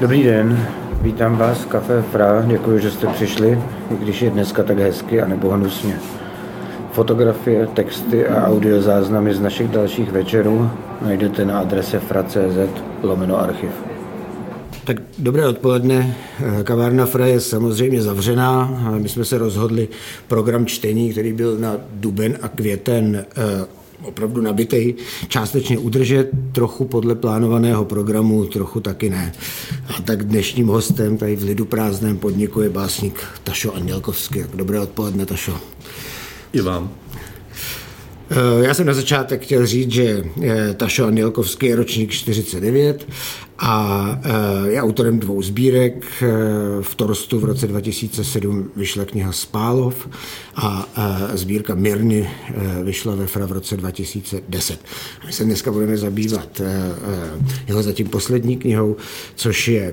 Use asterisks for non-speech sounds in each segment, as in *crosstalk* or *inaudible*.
Dobrý den, vítám vás v Café Fra, děkuji, že jste přišli, i když je dneska tak hezky a nebo hnusně. Fotografie, texty a audiozáznamy z našich dalších večerů najdete na adrese fra.cz lomeno archiv. Tak dobré odpoledne. Kavárna Fra je samozřejmě zavřená. My jsme se rozhodli program čtení, který byl na duben a květen eh, opravdu nabitej, částečně udržet, trochu podle plánovaného programu, trochu taky ne. A tak dnešním hostem tady v lidu prázdném podniku je básník Tašo Andělkovský. Dobré odpoledne, Tašo. I vám. Eh, já jsem na začátek chtěl říct, že eh, Tašo Andělkovský je ročník 49 a eh, je autorem dvou sbírek. V Torstu v roce 2007 vyšla kniha Spálov a sbírka Mirny vyšla ve FRA v roce 2010. My se dneska budeme zabývat jeho zatím poslední knihou, což je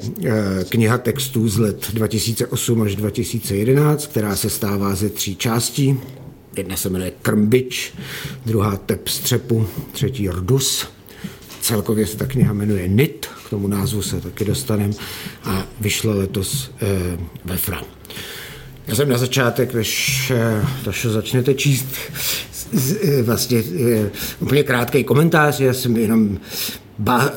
kniha textů z let 2008 až 2011, která se stává ze tří částí. Jedna se jmenuje Krmbič, druhá Tep střepu, třetí Rdus. Celkově se ta kniha jmenuje Nit, k tomu názvu se taky dostaneme a vyšla letos eh, ve Fra. Já jsem na začátek, než eh, to začnete číst, eh, vlastně úplně krátký komentář, já jsem jenom ba,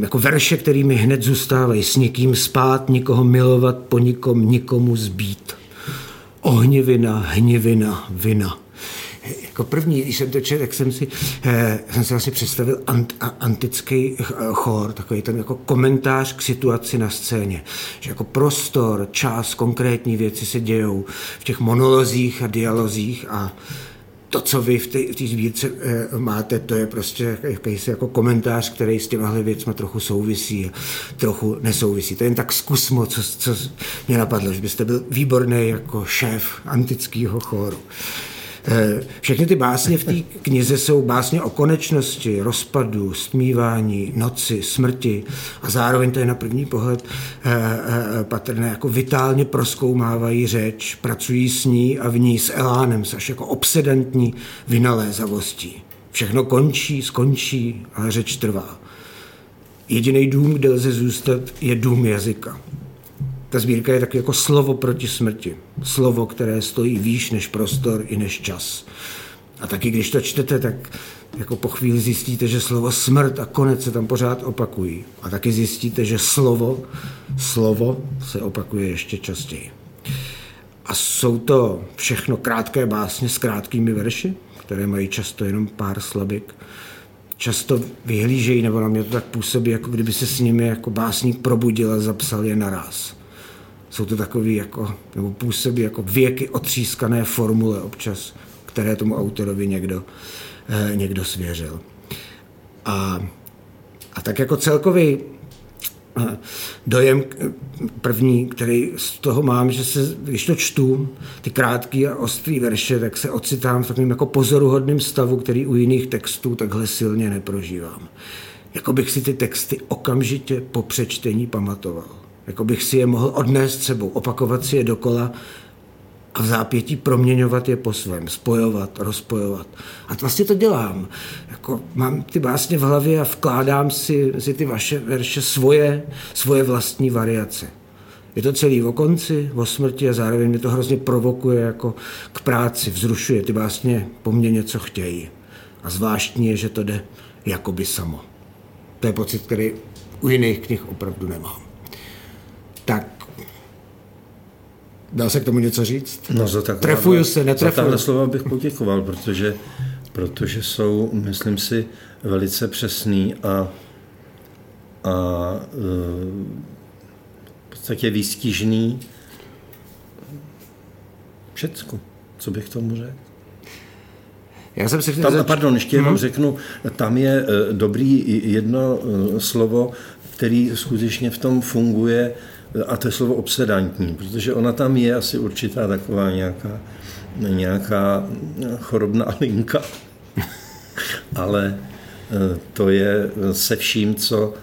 jako verše, kterými hned zůstávají s nikým spát, nikoho milovat, po nikom, nikomu zbít ohnivina, hnivina, vina. Jako první, když jsem to četl, tak jsem si, eh, jsem si vlastně představil ant, a, antický eh, chor, takový ten jako komentář k situaci na scéně. Že jako prostor, čas, konkrétní věci se dějou v těch monolozích a dialozích a to, co vy v té sbírce e, máte, to je prostě jakýsi jako komentář, který s těmahle věcmi trochu souvisí a trochu nesouvisí. To je jen tak zkusmo, co, co mě napadlo, že byste byl výborný jako šéf antického chóru. Eh, všechny ty básně v té knize jsou básně o konečnosti, rozpadu, stmívání, noci, smrti a zároveň to je na první pohled eh, eh, patrné, jako vitálně proskoumávají řeč, pracují s ní a v ní s elánem, až jako obsedantní vynalézavostí. Všechno končí, skončí, ale řeč trvá. Jediný dům, kde lze zůstat, je dům jazyka. Ta sbírka je taky jako slovo proti smrti. Slovo, které stojí výš než prostor i než čas. A taky, když to čtete, tak jako po chvíli zjistíte, že slovo smrt a konec se tam pořád opakují. A taky zjistíte, že slovo, slovo se opakuje ještě častěji. A jsou to všechno krátké básně s krátkými verši, které mají často jenom pár slabik. Často vyhlížejí, nebo na mě to tak působí, jako kdyby se s nimi jako básník probudil a zapsal je naraz jsou to takový jako, nebo působí jako věky otřískané formule občas, které tomu autorovi někdo, eh, někdo svěřil. A, a tak jako celkový eh, dojem první, který z toho mám, že se, když to čtu, ty krátké a ostré verše, tak se ocitám v takovém jako pozoruhodném stavu, který u jiných textů takhle silně neprožívám. Jako bych si ty texty okamžitě po přečtení pamatoval jako bych si je mohl odnést sebou, opakovat si je dokola a v zápětí proměňovat je po svém, spojovat, rozpojovat. A vlastně to dělám. Jako mám ty básně v hlavě a vkládám si, si ty vaše verše svoje, svoje vlastní variace. Je to celý o konci, o smrti a zároveň mě to hrozně provokuje jako k práci, vzrušuje. Ty básně po mně něco chtějí. A zvláštní je, že to jde jakoby samo. To je pocit, který u jiných knih opravdu nemám. Tak Dá se k tomu něco říct? No, za taková, Trefuju se, netrefuju. Za slova bych poděkoval, protože, protože jsou, myslím si, velice přesný a, a e, v podstatě výstižný všecko, co bych tomu řekl. Já jsem si tam, zač... Pardon, ještě jenom hmm. řeknu, tam je e, dobrý jedno e, slovo, který skutečně v tom funguje, a to je slovo obsedantní, protože ona tam je asi určitá taková nějaká, nějaká chorobná linka, *laughs* ale e, to je se vším, co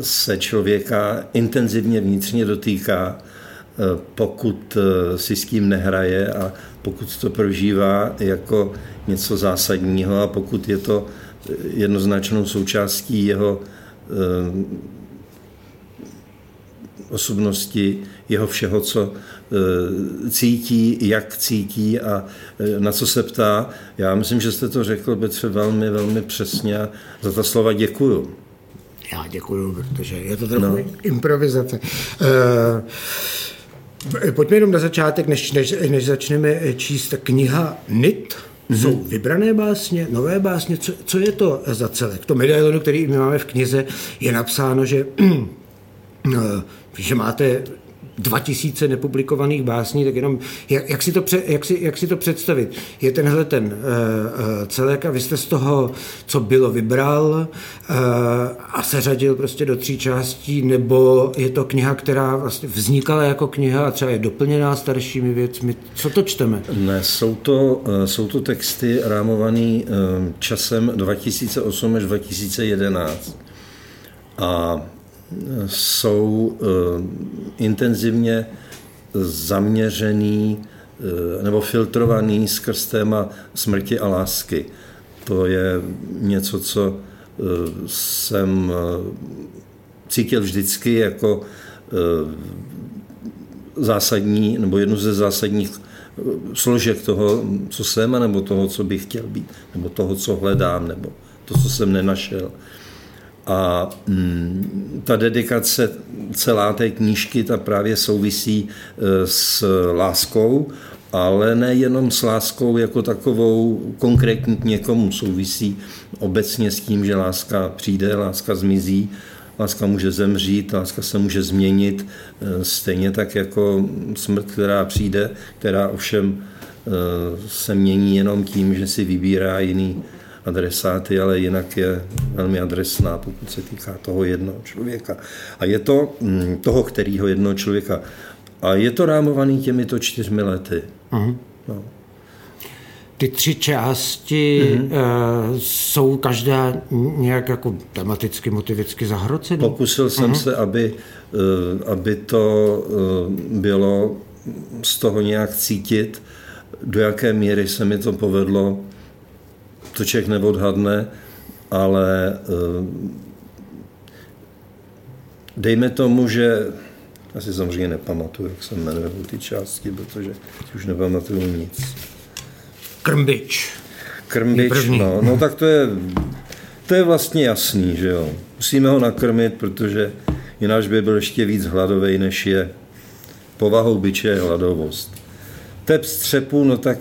se člověka intenzivně vnitřně dotýká, e, pokud e, si s tím nehraje a pokud to prožívá jako něco zásadního a pokud je to jednoznačnou součástí jeho osobnosti, jeho všeho, co e, cítí, jak cítí a e, na co se ptá. Já myslím, že jste to řekl, Petře, velmi, velmi přesně a za ta slova děkuju. Já děkuju, protože je to trochu no. improvizace. E, pojďme jenom na začátek, než, než, než začneme číst kniha NIT, Mm-hmm. Jsou vybrané básně, nové básně, co, co je to za celek? To medailonu, který my máme v knize, je napsáno, že, *clears throat* že máte 2000 nepublikovaných básní, tak jenom jak, jak, si, to pře, jak, si, jak si to představit? Je tenhle ten uh, uh, celek a vy jste z toho, co bylo, vybral uh, a seřadil prostě do tří částí, nebo je to kniha, která vlastně vznikala jako kniha a třeba je doplněná staršími věcmi? Co to čteme? Ne, jsou to, jsou to texty rámované časem 2008 až 2011. A jsou eh, intenzivně zaměřený eh, nebo filtrovaný skrz téma smrti a lásky. To je něco, co eh, jsem cítil vždycky jako zásadní, nebo jednu ze zásadních složek toho, co jsem, nebo toho, co bych chtěl být, nebo toho, co hledám, nebo to, co jsem nenašel. A mm, ta dedikace celá té knížky, ta právě souvisí e, s láskou, ale nejenom s láskou jako takovou konkrétní k někomu, souvisí obecně s tím, že láska přijde, láska zmizí, láska může zemřít, láska se může změnit, e, stejně tak jako smrt, která přijde, která ovšem e, se mění jenom tím, že si vybírá jiný adresáty, ale jinak je velmi adresná, pokud se týká toho jednoho člověka. A je to mm, toho, kterého jednoho člověka. A je to rámovaný těmito čtyřmi lety. Uh-huh. No. Ty tři části uh-huh. uh, jsou každá nějak jako tematicky, motivicky zahrocené? Pokusil jsem uh-huh. se, aby, uh, aby to uh, bylo z toho nějak cítit, do jaké míry se mi to povedlo to člověk neodhadne, ale eh, dejme tomu, že asi samozřejmě nepamatuju, jak se jmenuje ty části, protože už nepamatuju nic. Krmbič. Krmbič, no, no tak to je, to je vlastně jasný, že jo. Musíme ho nakrmit, protože jinak by byl ještě víc hladový, než je. Povahou byče je hladovost. Tep střepu, no tak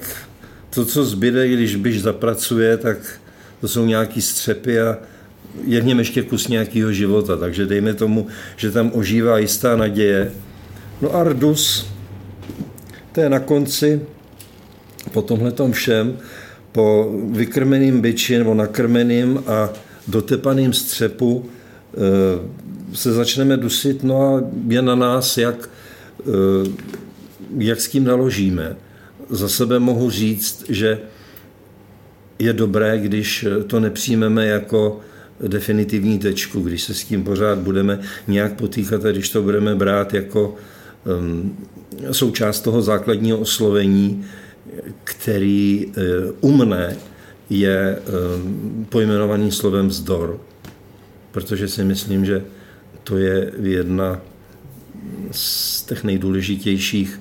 to, co zbyde, když byš zapracuje, tak to jsou nějaký střepy a je v něm ještě kus nějakého života, takže dejme tomu, že tam ožívá jistá naděje. No a Rdus, to je na konci, po tomhle všem, po vykrmeným byči nebo nakrmeným a dotepaným střepu eh, se začneme dusit, no a je na nás, jak, eh, jak s tím naložíme za sebe mohu říct, že je dobré, když to nepřijmeme jako definitivní tečku, když se s tím pořád budeme nějak potýkat a když to budeme brát jako um, součást toho základního oslovení, který uh, u mne je um, pojmenovaný slovem vzdor. Protože si myslím, že to je jedna z těch nejdůležitějších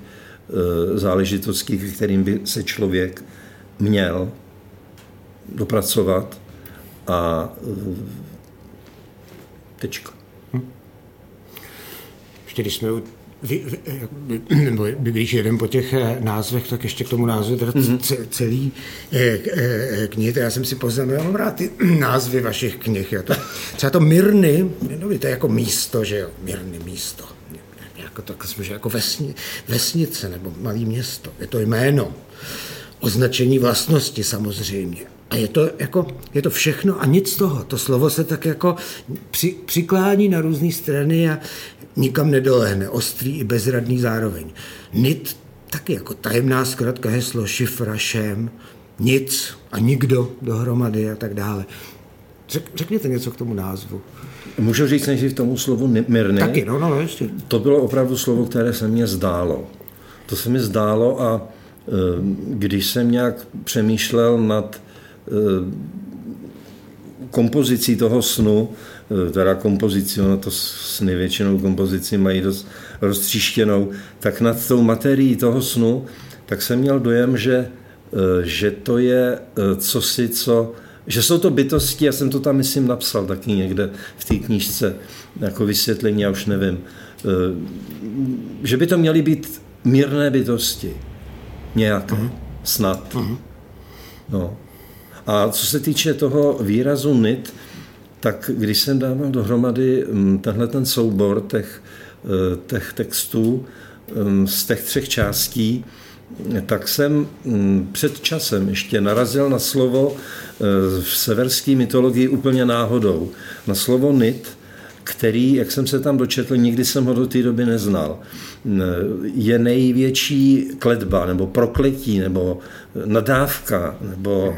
záležitostí, ke kterým by se člověk měl dopracovat a eh, tečka. Hm. Ještě když jsme *clears throat* nebo když jedem po těch eh, názvech, tak ještě k tomu názvu teda mm-hmm. celý knihy, já jsem si poznamenal, já mám rád ty *clears throat* názvy vašich knih. Jo. To, třeba to Mirny, no, to je jako místo, že jo, Mirny místo jako, tak jsme, že jako vesni, vesnice nebo malé město. Je to jméno, označení vlastnosti samozřejmě. A je to, jako, je to všechno a nic z toho. To slovo se tak jako při, přiklání na různé strany a nikam nedolehne. Ostrý i bezradný zároveň. Nit taky jako tajemná zkratka heslo, šifra, šem, nic a nikdo dohromady a tak dále. Řek, řekněte něco k tomu názvu. Můžu říct nejdřív tomu slovu mírný? Taky, no, no, ještě. To bylo opravdu slovo, které se mně zdálo. To se mi zdálo a e, když jsem nějak přemýšlel nad e, kompozicí toho snu, teda kompozici, ono to s největšinou kompozici mají dost roztříštěnou, tak nad tou materií toho snu, tak jsem měl dojem, že, že to je cosi, co že jsou to bytosti, já jsem to tam, myslím, napsal taky někde v té knížce, jako vysvětlení, já už nevím, že by to měly být mírné bytosti. Nějaké. Uh-huh. Snad. Uh-huh. No. A co se týče toho výrazu nit, tak když jsem dával dohromady mm, tenhle ten soubor těch, eh, těch textů mm, z těch třech částí, tak jsem mm, před časem ještě narazil na slovo eh, v severské mytologii úplně náhodou. Na slovo nit, který, jak jsem se tam dočetl, nikdy jsem ho do té doby neznal. Je největší kletba, nebo prokletí, nebo nadávka, nebo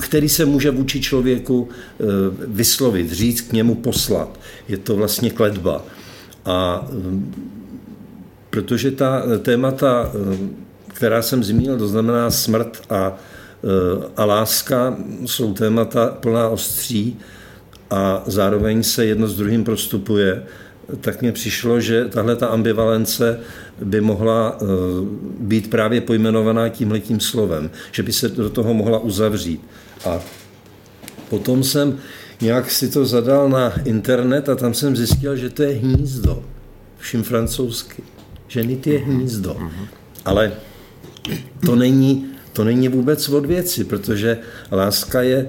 který se může vůči člověku eh, vyslovit, říct, k němu poslat. Je to vlastně kletba. A protože ta témata, eh, která jsem zmínil, to znamená smrt a, eh, a láska, jsou témata plná ostří, a zároveň se jedno s druhým prostupuje, tak mně přišlo, že tahle ta ambivalence by mohla eh, být právě pojmenovaná tímhletím slovem, že by se do toho mohla uzavřít. A potom jsem nějak si to zadal na internet a tam jsem zjistil, že to je hnízdo, vším francouzsky. Že nit je hnízdo. Ale to není, to není vůbec od věci, protože láska je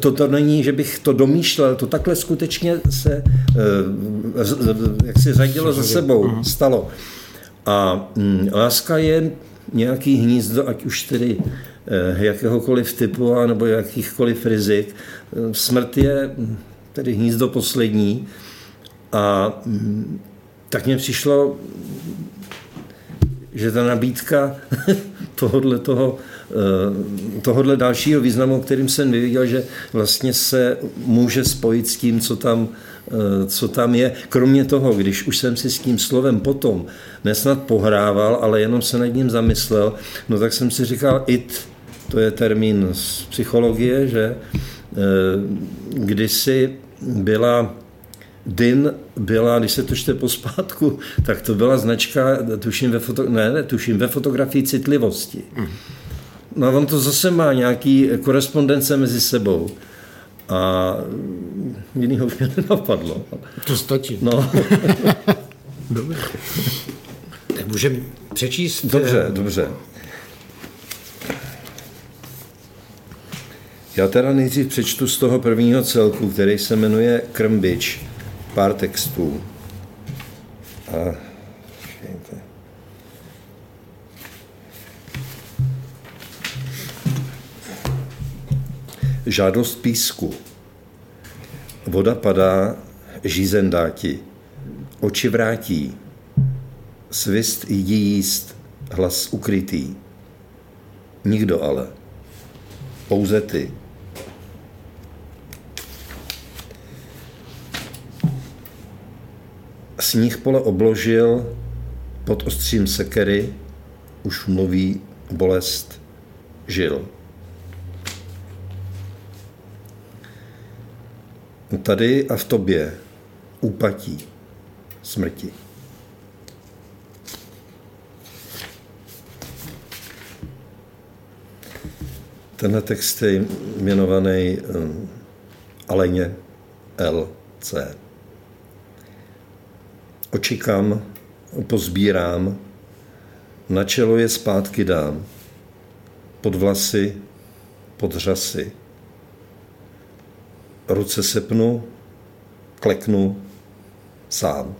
to, to není, že bych to domýšlel, to takhle skutečně se eh, jak si řadilo za sebou, mhm. stalo. A hm, láska je nějaký hnízdo, ať už tedy eh, jakéhokoliv typu, nebo jakýchkoliv rizik. Smrt je hm, tedy hnízdo poslední a hm, tak mně přišlo, že ta nabídka *laughs* tohohle toho Eh, tohohle dalšího významu, kterým jsem neviděl, že vlastně se může spojit s tím, co tam, eh, co tam je. Kromě toho, když už jsem si s tím slovem potom nesnad pohrával, ale jenom se nad ním zamyslel, no tak jsem si říkal, it, to je termín z psychologie, že eh, kdysi byla DIN byla, když se to čte pospátku, tak to byla značka, tuším ve, foto, ne, ne, tuším ve fotografii citlivosti. Mm. No on to zase má nějaký korespondence mezi sebou. A jinýho mě nenapadlo. To stačí. No. *laughs* dobře. Tak můžeme přečíst. Dobře, dobře. Já teda nejdřív přečtu z toho prvního celku, který se jmenuje Krmbič, pár textů. A žádost písku. Voda padá, žízen dá ti. Oči vrátí. Svist jdi jíst, hlas ukrytý. Nikdo ale. Pouze ty. Sníh pole obložil pod ostřím sekery, už mluví bolest žil. tady a v tobě úpatí smrti. Tenhle text je jmenovaný um, Aleně L.C. Oči kam pozbírám, na čelo je zpátky dám, pod vlasy, pod řasy, ruce sepnu, kleknu sám.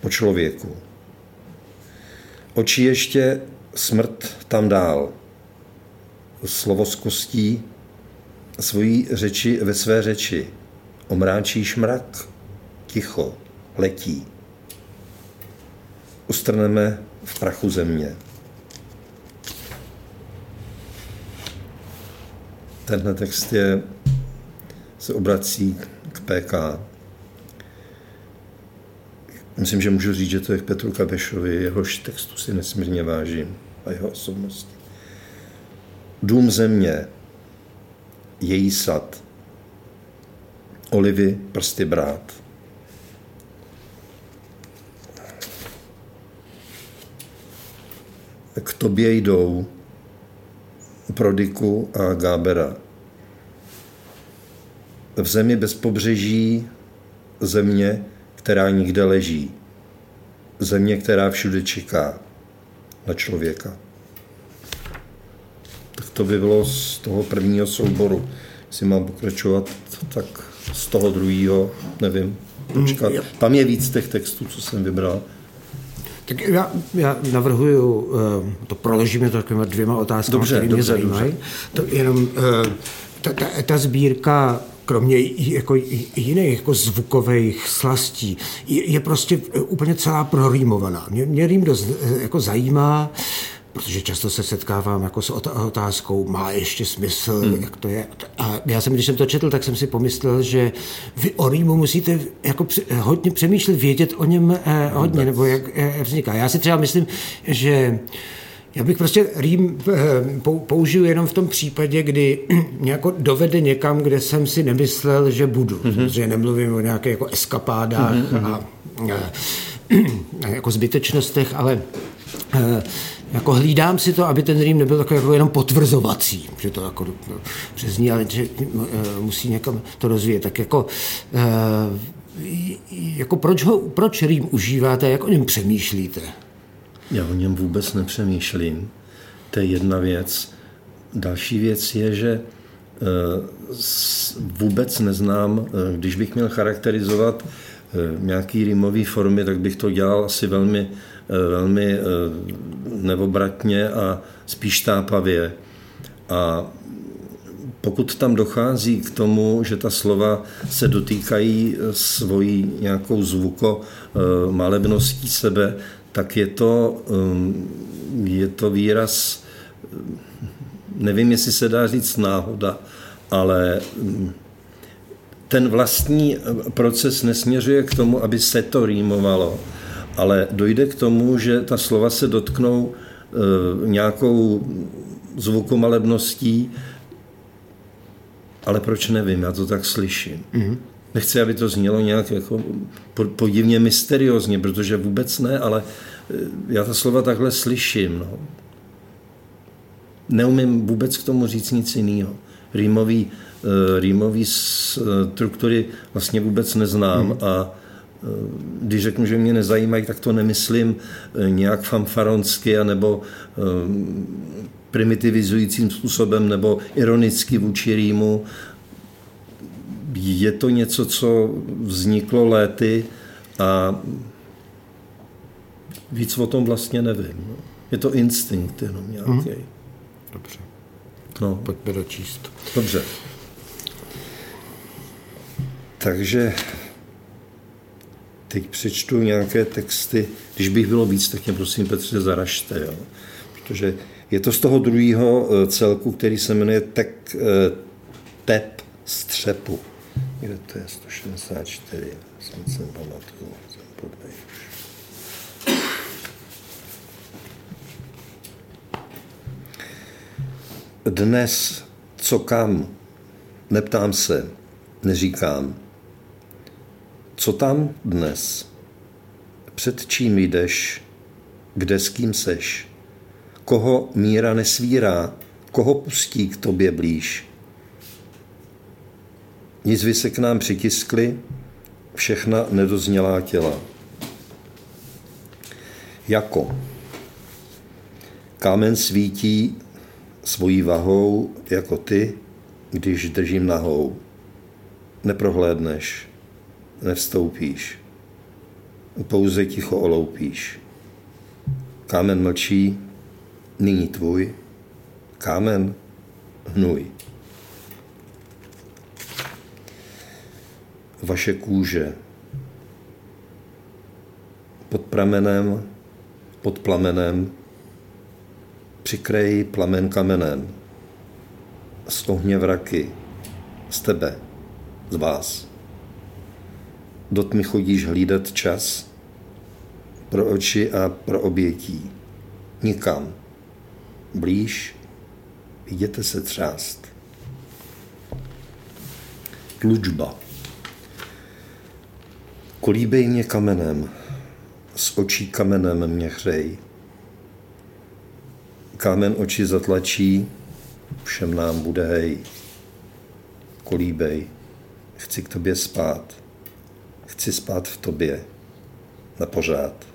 Po člověku. Oči ještě smrt tam dál. Slovo z kostí svojí řeči ve své řeči. Omráčí šmrak, ticho, letí. Ustrneme v prachu země. Tenhle text je, se obrací k PK. Myslím, že můžu říct, že to je k Petru Kabešovi, jehož textu si nesmírně vážím a jeho osobnosti. dům země, její sad, olivy prsty brát. K tobě jdou Prodiku a Gábera. V zemi bez pobřeží země, která nikde leží. Země, která všude čeká na člověka. Tak to by bylo z toho prvního souboru. Jestli mám pokračovat, tak z toho druhého, nevím, počkat. Mm, Tam je víc těch textů, co jsem vybral. Tak já, já navrhuju, eh, to proložíme to takovými dvěma otázkami, které mě zajímají. To jenom eh, ta, ta, ta sbírka kromě jako jiných jako zvukových slastí, je, je prostě úplně celá prorýmovaná. Mě, mě rým dost eh, jako zajímá, protože často se setkávám jako s otázkou, má ještě smysl, hmm. jak to je. A já jsem, když jsem to četl, tak jsem si pomyslel, že vy o Rýmu musíte jako hodně přemýšlet, vědět o něm eh, hodně, nebo jak eh, vzniká. Já si třeba myslím, že já bych prostě Rým eh, použil jenom v tom případě, kdy *clears throat* mě jako dovede někam, kde jsem si nemyslel, že budu. Mm-hmm. Protože nemluvím o nějakých jako eskapádách mm-hmm. a, *clears throat* a jako zbytečnostech, ale jako hlídám si to, aby ten Rým nebyl takový jako jenom potvrzovací, že to jako přezní, ale že eh, musí někam to rozvíjet. Tak jako, eh, jako proč, ho, proč Rým užíváte, jak o něm přemýšlíte? Já o něm vůbec nepřemýšlím. To je jedna věc. Další věc je, že eh, vůbec neznám, když bych měl charakterizovat nějaký rýmový formy, tak bych to dělal asi velmi velmi eh, nevobratně a spíš tápavě. A pokud tam dochází k tomu, že ta slova se dotýkají eh, svojí nějakou zvuko eh, malebností sebe, tak je to, je to výraz, nevím, jestli se dá říct náhoda, ale mm, ten vlastní proces nesměřuje k tomu, aby se to rýmovalo, ale dojde k tomu, že ta slova se dotknou e, nějakou zvukomalebností, ale proč nevím, já to tak slyším. Mm-hmm. Nechci, aby to znělo nějak jako podivně mysteriózně, protože vůbec ne, ale e, já ta slova takhle slyším. No. Neumím vůbec k tomu říct nic jiného. Rýmový, e, rýmový struktury vlastně vůbec neznám mm. a když řeknu, že mě nezajímají, tak to nemyslím eh, nějak fanfaronsky nebo eh, primitivizujícím způsobem nebo ironicky vůči Rýmu. Je to něco, co vzniklo léty a víc o tom vlastně nevím. No. Je to instinkt jenom nějaký. Mm. Dobře. No. Pojďme dočíst. Dobře. Takže teď přečtu nějaké texty. Když bych bylo víc, tak mě prosím Petře zaražte, jo? protože je to z toho druhého eh, celku, který se jmenuje tek, eh, Tep střepu. Kde to je 164? Jsem se pamatuju. Dnes co kam? Neptám se, neříkám. Co tam dnes? Před čím jdeš? Kde s kým seš? Koho míra nesvírá? Koho pustí k tobě blíž? Nizvy se k nám přitiskly, všechna nedoznělá těla. Jako kámen svítí svojí vahou jako ty, když držím nahou. Neprohlédneš nevstoupíš. Pouze ticho oloupíš. Kámen mlčí, nyní tvůj. Kámen, hnůj. Vaše kůže pod pramenem, pod plamenem, přikrej plamen kamenem, z ohně vraky, z tebe, z vás do tmy chodíš hlídat čas pro oči a pro obětí. Nikam. Blíž, jděte se třást. Tlučba. Kolíbej mě kamenem, s očí kamenem mě chřej. Kámen oči zatlačí, všem nám bude hej. Kolíbej, chci k tobě spát, chci spát v tobě, na pořád.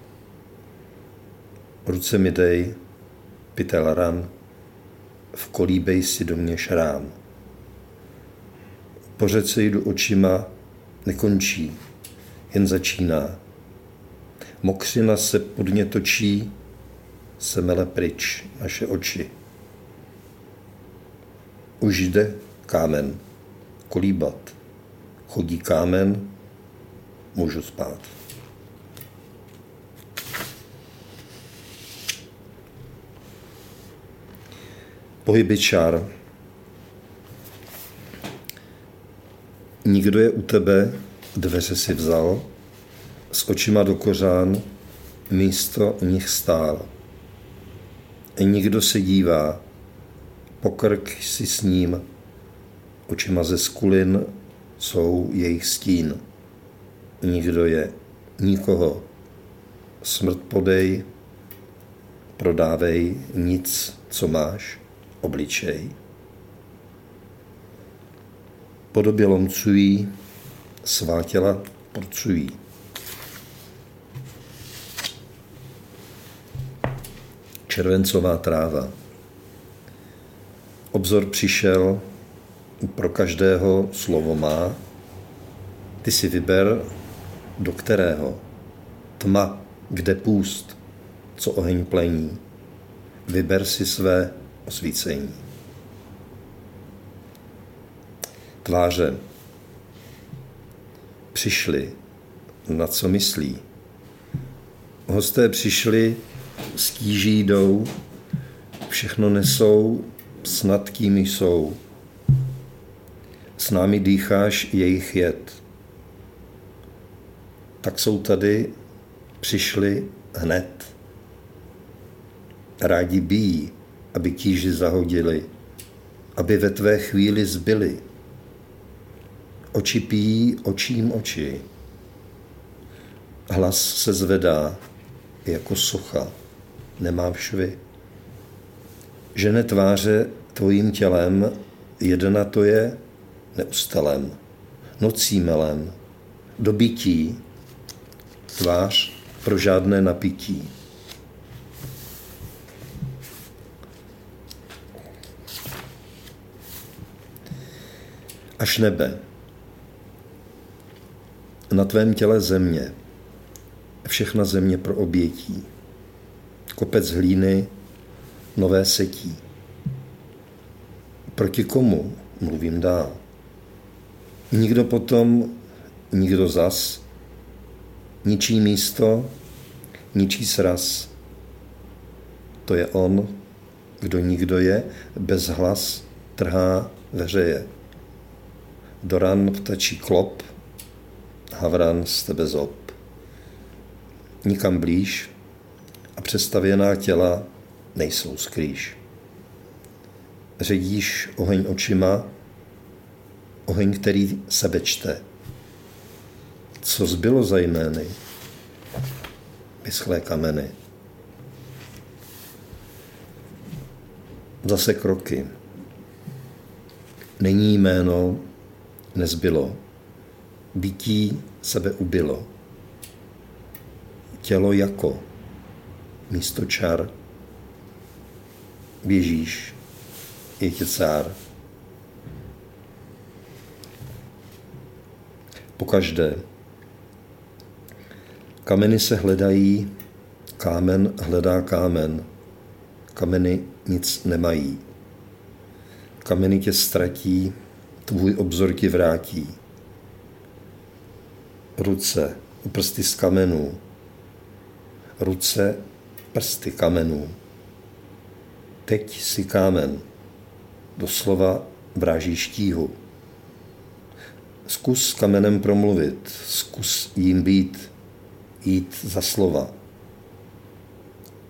Ruce mi dej, pytel ran, v kolíbej si do mě šrám. Po řece jdu očima, nekončí, jen začíná. Mokřina se pod ně točí, se mele pryč naše oči. Už jde kámen, kolíbat. Chodí kámen, můžu spát. Pohyby čar. Nikdo je u tebe, dveře si vzal, s očima do kořán, místo nich stál. Nikdo se dívá, pokrk si s ním, očima ze skulin jsou jejich stín. Nikdo je, nikoho. Smrt podej, prodávej nic, co máš, obličej. Podobě lomcují, svá těla porcují. Červencová tráva. Obzor přišel, pro každého slovo má, ty si vyber, do kterého. Tma, kde půst, co oheň plení. Vyber si své osvícení. Tváře přišli, na co myslí. Hosté přišli, s tíží jdou, všechno nesou, snad kým jsou. S námi dýcháš jejich jed. Tak jsou tady, přišli hned. Rádi bíjí, aby tíži zahodili, aby ve tvé chvíli zbyli. Oči pijí očím oči. Hlas se zvedá jako socha, nemá švy. Žene tváře tvojím tělem, jedna to je neustalem, nocí melem, dobytí, tvář pro žádné napití. Až nebe, na tvém těle země, všechna země pro obětí, kopec hlíny, nové setí. Proti komu mluvím dál? Nikdo potom, nikdo zas, ničí místo, ničí sraz. To je on, kdo nikdo je, bez hlas trhá veřeje. Doran vtačí klop, Havran z tebe zob. Nikam blíž a přestavěná těla nejsou skrýš. Ředíš oheň očima, oheň, který sebe čte. Co zbylo za jmény? Vyschlé kameny. Zase kroky. Není jméno, nezbylo bytí sebe ubilo. Tělo jako místo čar. Běžíš, je tě cár. Pokaždé. Kameny se hledají, kámen hledá kámen. Kameny nic nemají. Kameny tě ztratí, tvůj obzor ti vrátí ruce, prsty z kamenů, ruce, prsty kamenů. Teď si kámen, doslova vráží štíhu. Zkus s kamenem promluvit, zkus jím být, jít za slova.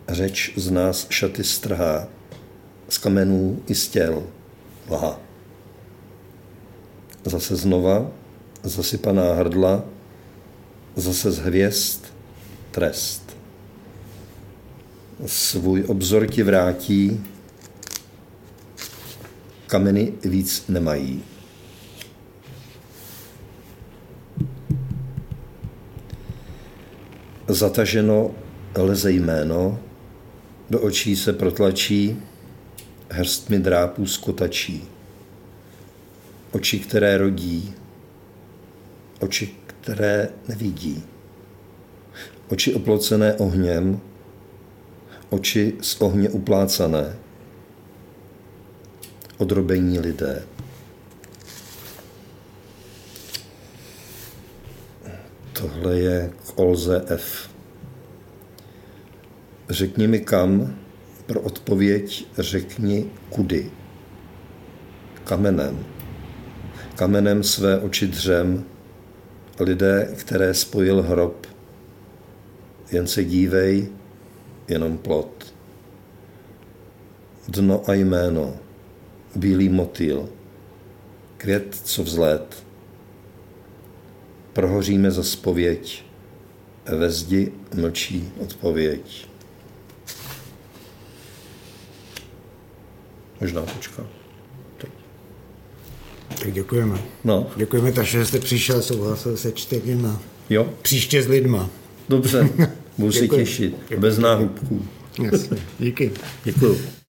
Řeč z nás šaty strhá, z kamenů i z těl. Vaha. Zase znova zasypaná hrdla, zase z hvězd trest. Svůj obzor ti vrátí, kameny víc nemají. Zataženo leze jméno, do očí se protlačí, hrstmi drápů skotačí. Oči, které rodí, oči, které nevidí. Oči oplocené ohněm, oči z ohně uplácané. Odrobení lidé. Tohle je k Olze F. Řekni mi kam, pro odpověď řekni kudy. Kamenem. Kamenem své oči dřem, lidé, které spojil hrob. Jen se dívej, jenom plot. Dno a jméno, bílý motýl, květ, co vzlet. Prohoříme za spověď, ve zdi mlčí odpověď. Možná počká. Tak děkujeme. No. Děkujeme, Taše, že jste přišel, souhlasil se čtením a Jo, příště s lidma. dobře, *laughs* budu se Děkuji. těšit. Bez náhubků. Jasně. Díky. Děkuju.